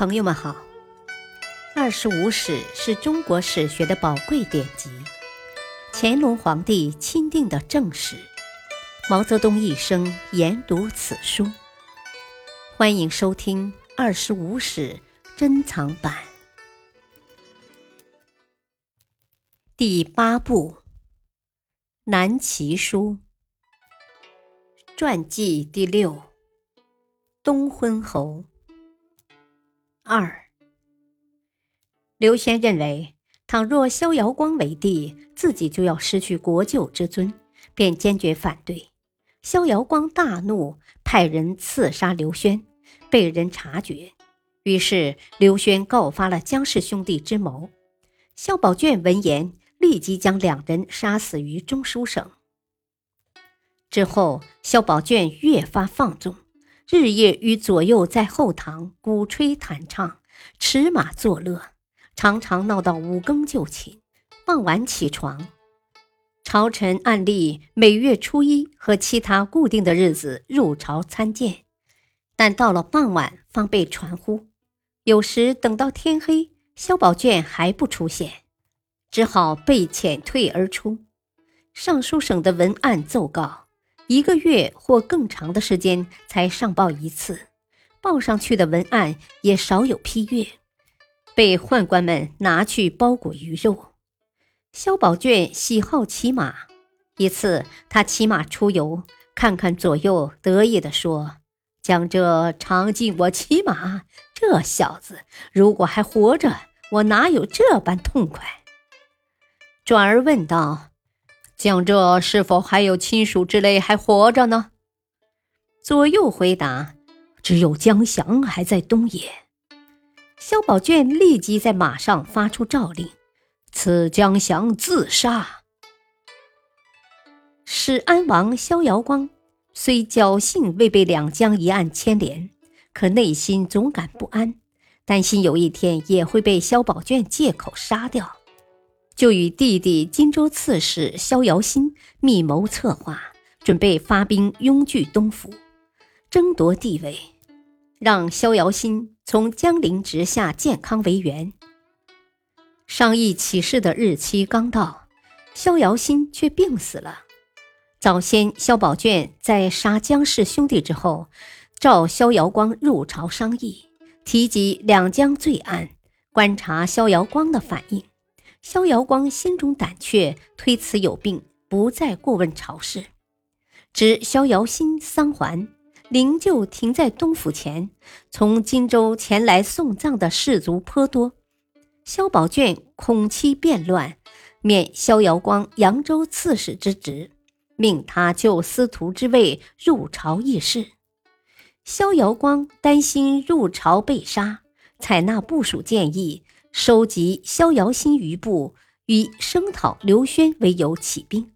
朋友们好，《二十五史》是中国史学的宝贵典籍，乾隆皇帝钦定的正史，毛泽东一生研读此书。欢迎收听《二十五史》珍藏版第八部《南齐书》传记第六：东昏侯。二，刘轩认为，倘若萧遥光为帝，自己就要失去国舅之尊，便坚决反对。萧遥光大怒，派人刺杀刘轩，被人察觉，于是刘轩告发了姜氏兄弟之谋。萧宝卷闻言，立即将两人杀死于中书省。之后，萧宝卷越发放纵。日夜与左右在后堂鼓吹弹唱，驰马作乐，常常闹到五更就寝，傍晚起床。朝臣按例每月初一和其他固定的日子入朝参见，但到了傍晚方被传呼。有时等到天黑，萧宝卷还不出现，只好被遣退而出。尚书省的文案奏告。一个月或更长的时间才上报一次，报上去的文案也少有批阅，被宦官们拿去包裹鱼肉。萧宝卷喜好骑马，一次他骑马出游，看看左右，得意地说：“将这尝尽我骑马，这小子如果还活着，我哪有这般痛快？”转而问道。江浙是否还有亲属之类还活着呢？左右回答：“只有江祥还在东野。”萧宝卷立即在马上发出诏令：“此江祥自杀。”始安王萧遥光虽侥幸未被两江一案牵连，可内心总感不安，担心有一天也会被萧宝卷借口杀掉。就与弟弟荆州刺史萧遥新密谋策划，准备发兵拥据东府，争夺地位，让萧遥新从江陵直下建康为援。商议起事的日期刚到，萧遥新却病死了。早先萧宝卷在杀姜氏兄弟之后，召萧遥光入朝商议，提及两江罪案，观察萧遥光的反应。萧遥光心中胆怯，推辞有病，不再过问朝事。知萧遥心丧还，灵柩停在东府前，从荆州前来送葬的士卒颇多。萧宝卷恐其变乱，免萧遥光扬州刺史之职，命他就司徒之位入朝议事。萧遥光担心入朝被杀，采纳部署建议。收集萧遥新余部，以声讨刘轩为由起兵。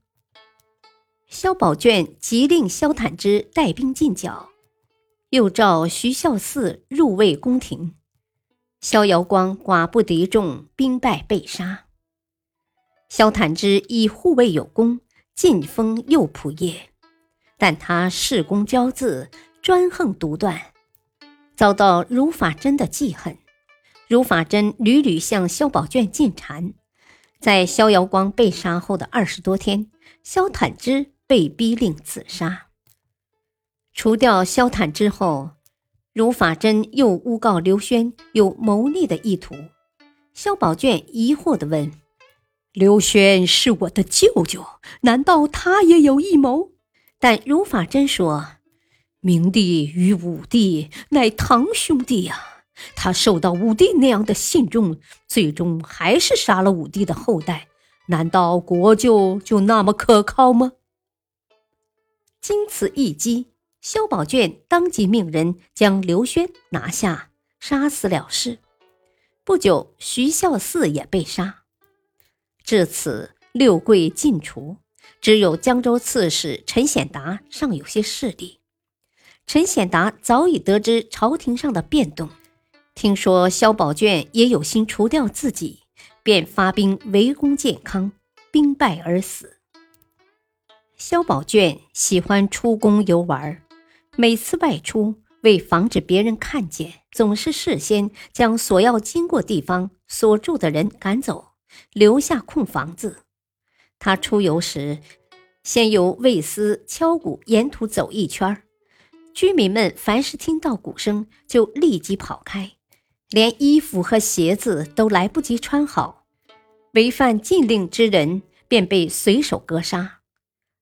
萧宝卷即令萧坦之带兵进剿，又召徐孝嗣入卫宫廷。萧遥光寡不敌众，兵败被杀。萧坦之以护卫有功，晋封右仆射，但他恃功骄恣，专横独断，遭到如法真的记恨。如法真屡屡向萧宝卷进谗，在萧遥光被杀后的二十多天，萧坦之被逼令自杀。除掉萧坦之后，如法真又诬告刘轩有谋逆的意图。萧宝卷疑惑地问：“刘轩是我的舅舅，难道他也有异谋？”但如法真说：“明帝与武帝乃堂兄弟呀。”他受到武帝那样的信重，最终还是杀了武帝的后代。难道国舅就那么可靠吗？经此一击，萧宝卷当即命人将刘轩拿下，杀死了事。不久，徐孝嗣也被杀。至此，六贵尽除，只有江州刺史陈显达尚有些势力。陈显达早已得知朝廷上的变动。听说萧宝卷也有心除掉自己，便发兵围攻建康，兵败而死。萧宝卷喜欢出宫游玩，每次外出为防止别人看见，总是事先将所要经过地方所住的人赶走，留下空房子。他出游时，先由卫司敲鼓，沿途走一圈居民们凡是听到鼓声，就立即跑开，连衣服和鞋子都来不及穿好。违反禁令之人便被随手格杀。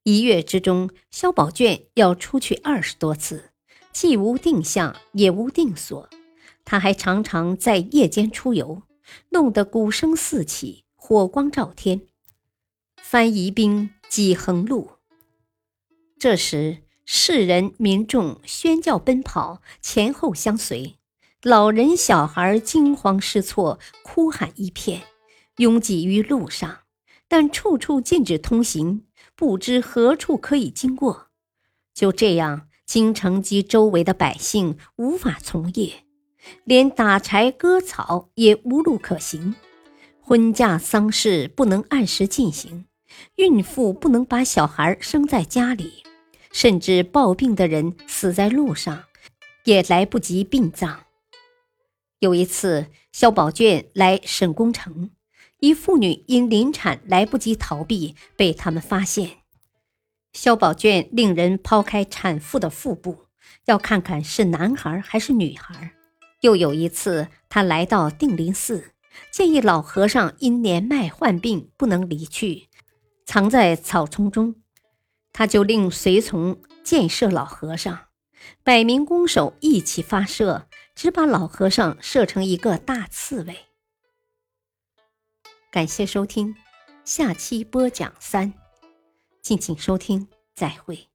一月之中，萧宝卷要出去二十多次，既无定向，也无定所。他还常常在夜间出游，弄得鼓声四起，火光照天，翻疑兵几横路。这时，世人民众喧叫奔跑，前后相随，老人小孩惊慌失措，哭喊一片，拥挤于路上，但处处禁止通行，不知何处可以经过。就这样，京城及周围的百姓无法从业，连打柴割草也无路可行，婚嫁丧事不能按时进行，孕妇不能把小孩生在家里。甚至抱病的人死在路上，也来不及殡葬。有一次，萧宝卷来沈公城，一妇女因临产来不及逃避，被他们发现。萧宝卷令人抛开产妇的腹部，要看看是男孩还是女孩。又有一次，他来到定林寺，建议老和尚因年迈患病不能离去，藏在草丛中。他就令随从箭射老和尚，百名弓手一起发射，只把老和尚射成一个大刺猬。感谢收听，下期播讲三，敬请收听，再会。